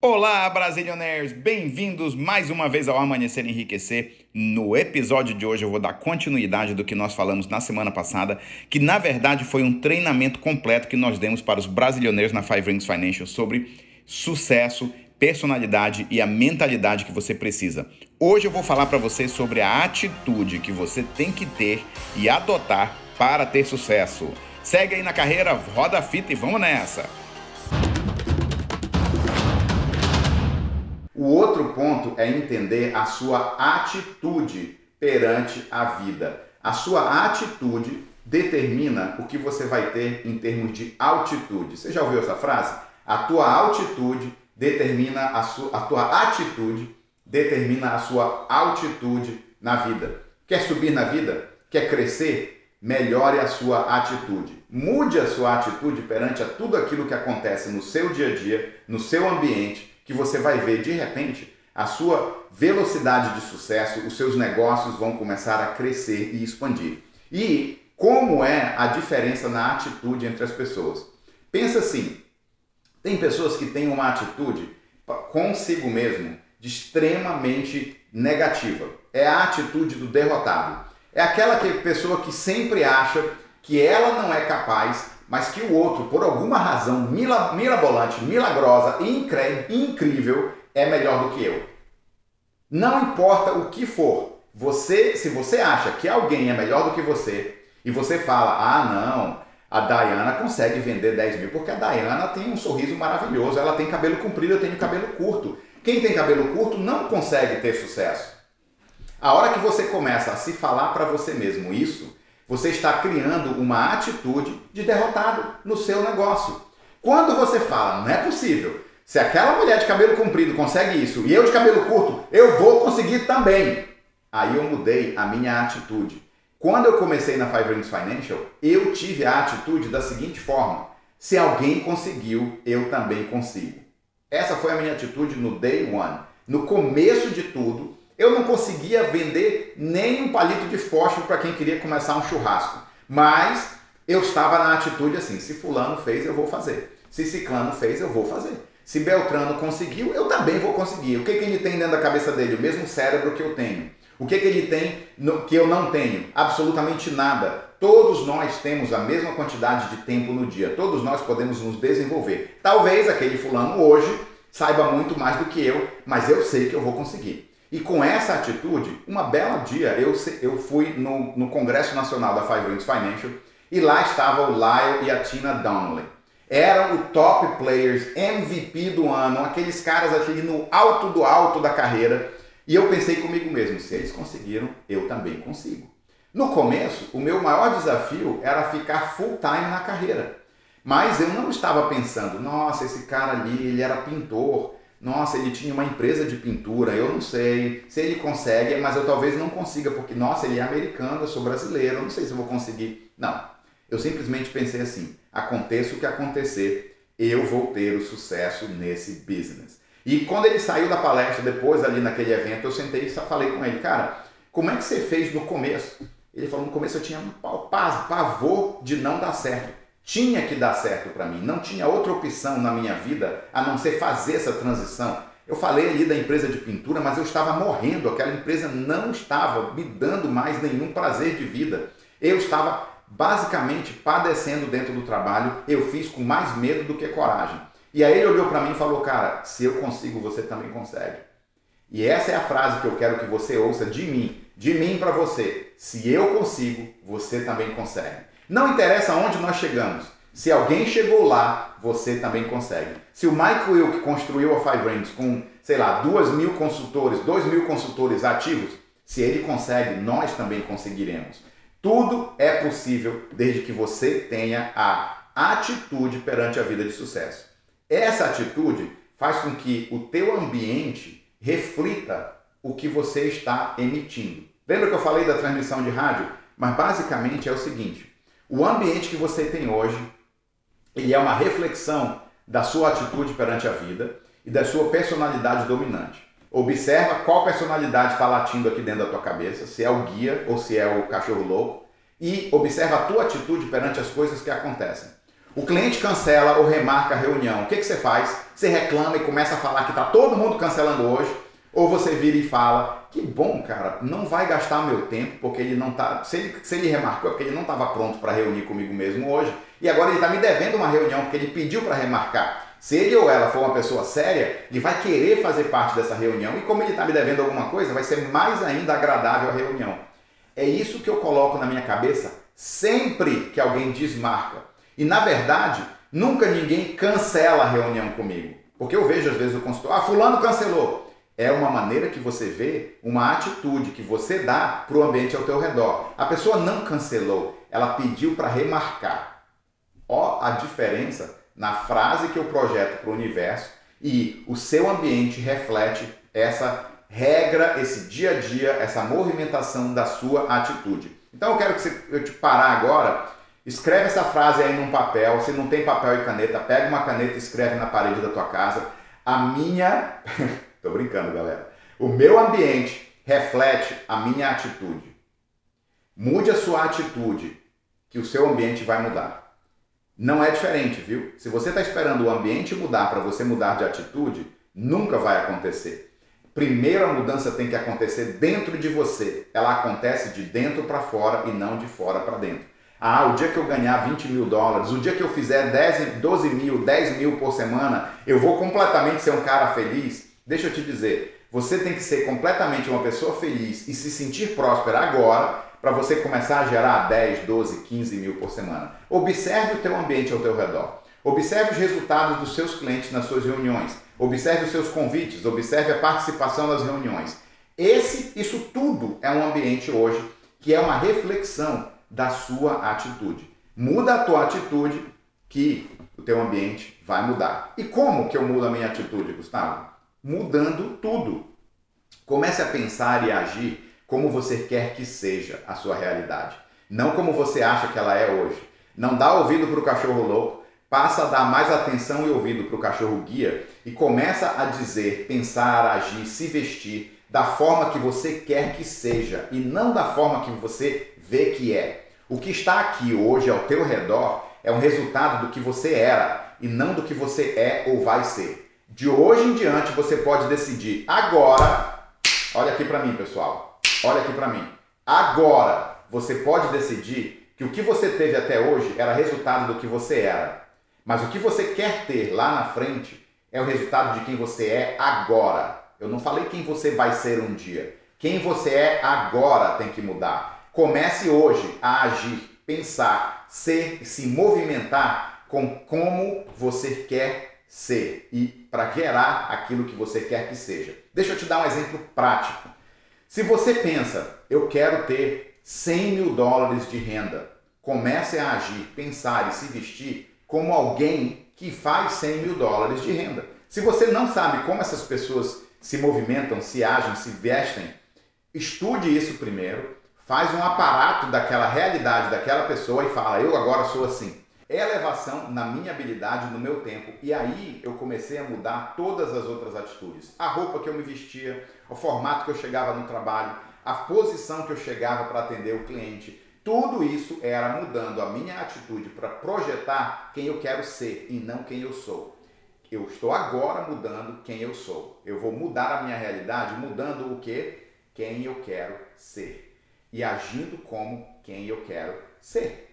Olá, Brasilionaires! Bem-vindos mais uma vez ao Amanhecer Enriquecer. No episódio de hoje eu vou dar continuidade do que nós falamos na semana passada, que na verdade foi um treinamento completo que nós demos para os brasilioneiros na Five Rings Financial sobre sucesso, personalidade e a mentalidade que você precisa. Hoje eu vou falar para você sobre a atitude que você tem que ter e adotar para ter sucesso. Segue aí na carreira, roda a fita e vamos nessa! O outro ponto é entender a sua atitude perante a vida. A sua atitude determina o que você vai ter em termos de altitude. Você já ouviu essa frase? A tua altitude determina a sua a tua atitude determina a sua altitude na vida. Quer subir na vida? Quer crescer? Melhore a sua atitude. Mude a sua atitude perante a tudo aquilo que acontece no seu dia a dia, no seu ambiente que você vai ver de repente a sua velocidade de sucesso, os seus negócios vão começar a crescer e expandir. E como é a diferença na atitude entre as pessoas? Pensa assim: tem pessoas que têm uma atitude consigo mesmo de extremamente negativa. É a atitude do derrotado. É aquela que, pessoa que sempre acha que ela não é capaz mas que o outro, por alguma razão mirabolante, milagrosa e incrível, é melhor do que eu. Não importa o que for, você, se você acha que alguém é melhor do que você e você fala, ah não, a Diana consegue vender 10 mil porque a Diana tem um sorriso maravilhoso, ela tem cabelo comprido, eu tenho cabelo curto. Quem tem cabelo curto não consegue ter sucesso. A hora que você começa a se falar para você mesmo isso, você está criando uma atitude de derrotado no seu negócio. Quando você fala, não é possível, se aquela mulher de cabelo comprido consegue isso e eu de cabelo curto, eu vou conseguir também. Aí eu mudei a minha atitude. Quando eu comecei na Five Rings Financial, eu tive a atitude da seguinte forma: se alguém conseguiu, eu também consigo. Essa foi a minha atitude no day one. No começo de tudo, eu não conseguia vender nem um palito de fósforo para quem queria começar um churrasco. Mas eu estava na atitude assim: se Fulano fez, eu vou fazer. Se Ciclano fez, eu vou fazer. Se Beltrano conseguiu, eu também vou conseguir. O que, que ele tem dentro da cabeça dele? O mesmo cérebro que eu tenho. O que, que ele tem no, que eu não tenho? Absolutamente nada. Todos nós temos a mesma quantidade de tempo no dia. Todos nós podemos nos desenvolver. Talvez aquele fulano hoje saiba muito mais do que eu, mas eu sei que eu vou conseguir. E com essa atitude, uma bela dia, eu, eu fui no, no Congresso Nacional da Five Rings Financial e lá estava o Lyle e a Tina Donnelly. Eram o top players, MVP do ano, aqueles caras ali no alto do alto da carreira. E eu pensei comigo mesmo, se eles conseguiram, eu também consigo. No começo, o meu maior desafio era ficar full time na carreira. Mas eu não estava pensando, nossa, esse cara ali, ele era pintor, nossa, ele tinha uma empresa de pintura, eu não sei se ele consegue, mas eu talvez não consiga, porque, nossa, ele é americano, eu sou brasileiro, eu não sei se eu vou conseguir. Não. Eu simplesmente pensei assim: aconteça o que acontecer, eu vou ter o sucesso nesse business. E quando ele saiu da palestra, depois ali naquele evento, eu sentei e falei com ele, cara, como é que você fez no começo? Ele falou: no começo eu tinha um pavor de não dar certo tinha que dar certo para mim, não tinha outra opção na minha vida a não ser fazer essa transição. Eu falei ali da empresa de pintura, mas eu estava morrendo, aquela empresa não estava me dando mais nenhum prazer de vida. Eu estava basicamente padecendo dentro do trabalho, eu fiz com mais medo do que coragem. E aí ele olhou para mim e falou: Cara, se eu consigo, você também consegue. E essa é a frase que eu quero que você ouça de mim, de mim para você. Se eu consigo, você também consegue. Não interessa onde nós chegamos. Se alguém chegou lá, você também consegue. Se o Mike Will, que construiu a Five Rings com, sei lá, duas mil consultores, dois mil consultores ativos, se ele consegue, nós também conseguiremos. Tudo é possível desde que você tenha a atitude perante a vida de sucesso. Essa atitude faz com que o teu ambiente reflita o que você está emitindo. Lembra que eu falei da transmissão de rádio? Mas basicamente é o seguinte: o ambiente que você tem hoje, ele é uma reflexão da sua atitude perante a vida e da sua personalidade dominante. Observa qual personalidade está latindo aqui dentro da tua cabeça, se é o guia ou se é o cachorro louco, e observa a tua atitude perante as coisas que acontecem. O cliente cancela ou remarca a reunião. O que, que você faz? Você reclama e começa a falar que está todo mundo cancelando hoje. Ou você vira e fala: Que bom, cara, não vai gastar meu tempo porque ele não tá. Se ele, se ele remarcou, é porque ele não estava pronto para reunir comigo mesmo hoje. E agora ele está me devendo uma reunião porque ele pediu para remarcar. Se ele ou ela for uma pessoa séria, ele vai querer fazer parte dessa reunião e como ele está me devendo alguma coisa, vai ser mais ainda agradável a reunião. É isso que eu coloco na minha cabeça sempre que alguém desmarca. E na verdade, nunca ninguém cancela a reunião comigo. Porque eu vejo às vezes o consultor, ah, fulano cancelou. É uma maneira que você vê, uma atitude que você dá para o ambiente ao teu redor. A pessoa não cancelou, ela pediu para remarcar. Ó a diferença na frase que eu projeto para o universo e o seu ambiente reflete essa regra, esse dia a dia, essa movimentação da sua atitude. Então eu quero que você, eu te parar agora, escreve essa frase aí num papel, se não tem papel e caneta, pega uma caneta e escreve na parede da tua casa. A minha, tô brincando, galera. O meu ambiente reflete a minha atitude. Mude a sua atitude, que o seu ambiente vai mudar. Não é diferente, viu? Se você está esperando o ambiente mudar para você mudar de atitude, nunca vai acontecer. Primeiro a mudança tem que acontecer dentro de você. Ela acontece de dentro para fora e não de fora para dentro. Ah, o dia que eu ganhar 20 mil dólares, o dia que eu fizer 10, 12 mil, 10 mil por semana, eu vou completamente ser um cara feliz. Deixa eu te dizer, você tem que ser completamente uma pessoa feliz e se sentir próspera agora para você começar a gerar 10, 12, 15 mil por semana. Observe o teu ambiente ao teu redor. Observe os resultados dos seus clientes nas suas reuniões. Observe os seus convites, observe a participação nas reuniões. Esse, isso tudo é um ambiente hoje que é uma reflexão da sua atitude. Muda a tua atitude que o teu ambiente vai mudar. E como que eu mudo a minha atitude, Gustavo? Mudando tudo. Comece a pensar e agir como você quer que seja a sua realidade, não como você acha que ela é hoje. Não dá ouvido para o cachorro louco, passa a dar mais atenção e ouvido para o cachorro guia e começa a dizer, pensar, agir, se vestir da forma que você quer que seja e não da forma que você vê que é. O que está aqui hoje ao teu redor é um resultado do que você era e não do que você é ou vai ser. De hoje em diante você pode decidir agora. Olha aqui para mim, pessoal. Olha aqui para mim. Agora você pode decidir que o que você teve até hoje era resultado do que você era. Mas o que você quer ter lá na frente é o resultado de quem você é agora. Eu não falei quem você vai ser um dia. Quem você é agora tem que mudar. Comece hoje a agir, pensar, ser, se movimentar com como você quer ser e para gerar aquilo que você quer que seja. Deixa eu te dar um exemplo prático. Se você pensa, eu quero ter 100 mil dólares de renda, comece a agir, pensar e se vestir como alguém que faz 100 mil dólares de renda. Se você não sabe como essas pessoas se movimentam, se agem, se vestem, estude isso primeiro, faz um aparato daquela realidade daquela pessoa e fala: eu agora sou assim elevação na minha habilidade, no meu tempo. E aí eu comecei a mudar todas as outras atitudes. A roupa que eu me vestia, o formato que eu chegava no trabalho, a posição que eu chegava para atender o cliente. Tudo isso era mudando a minha atitude para projetar quem eu quero ser e não quem eu sou. Eu estou agora mudando quem eu sou. Eu vou mudar a minha realidade mudando o que? Quem eu quero ser. E agindo como quem eu quero ser.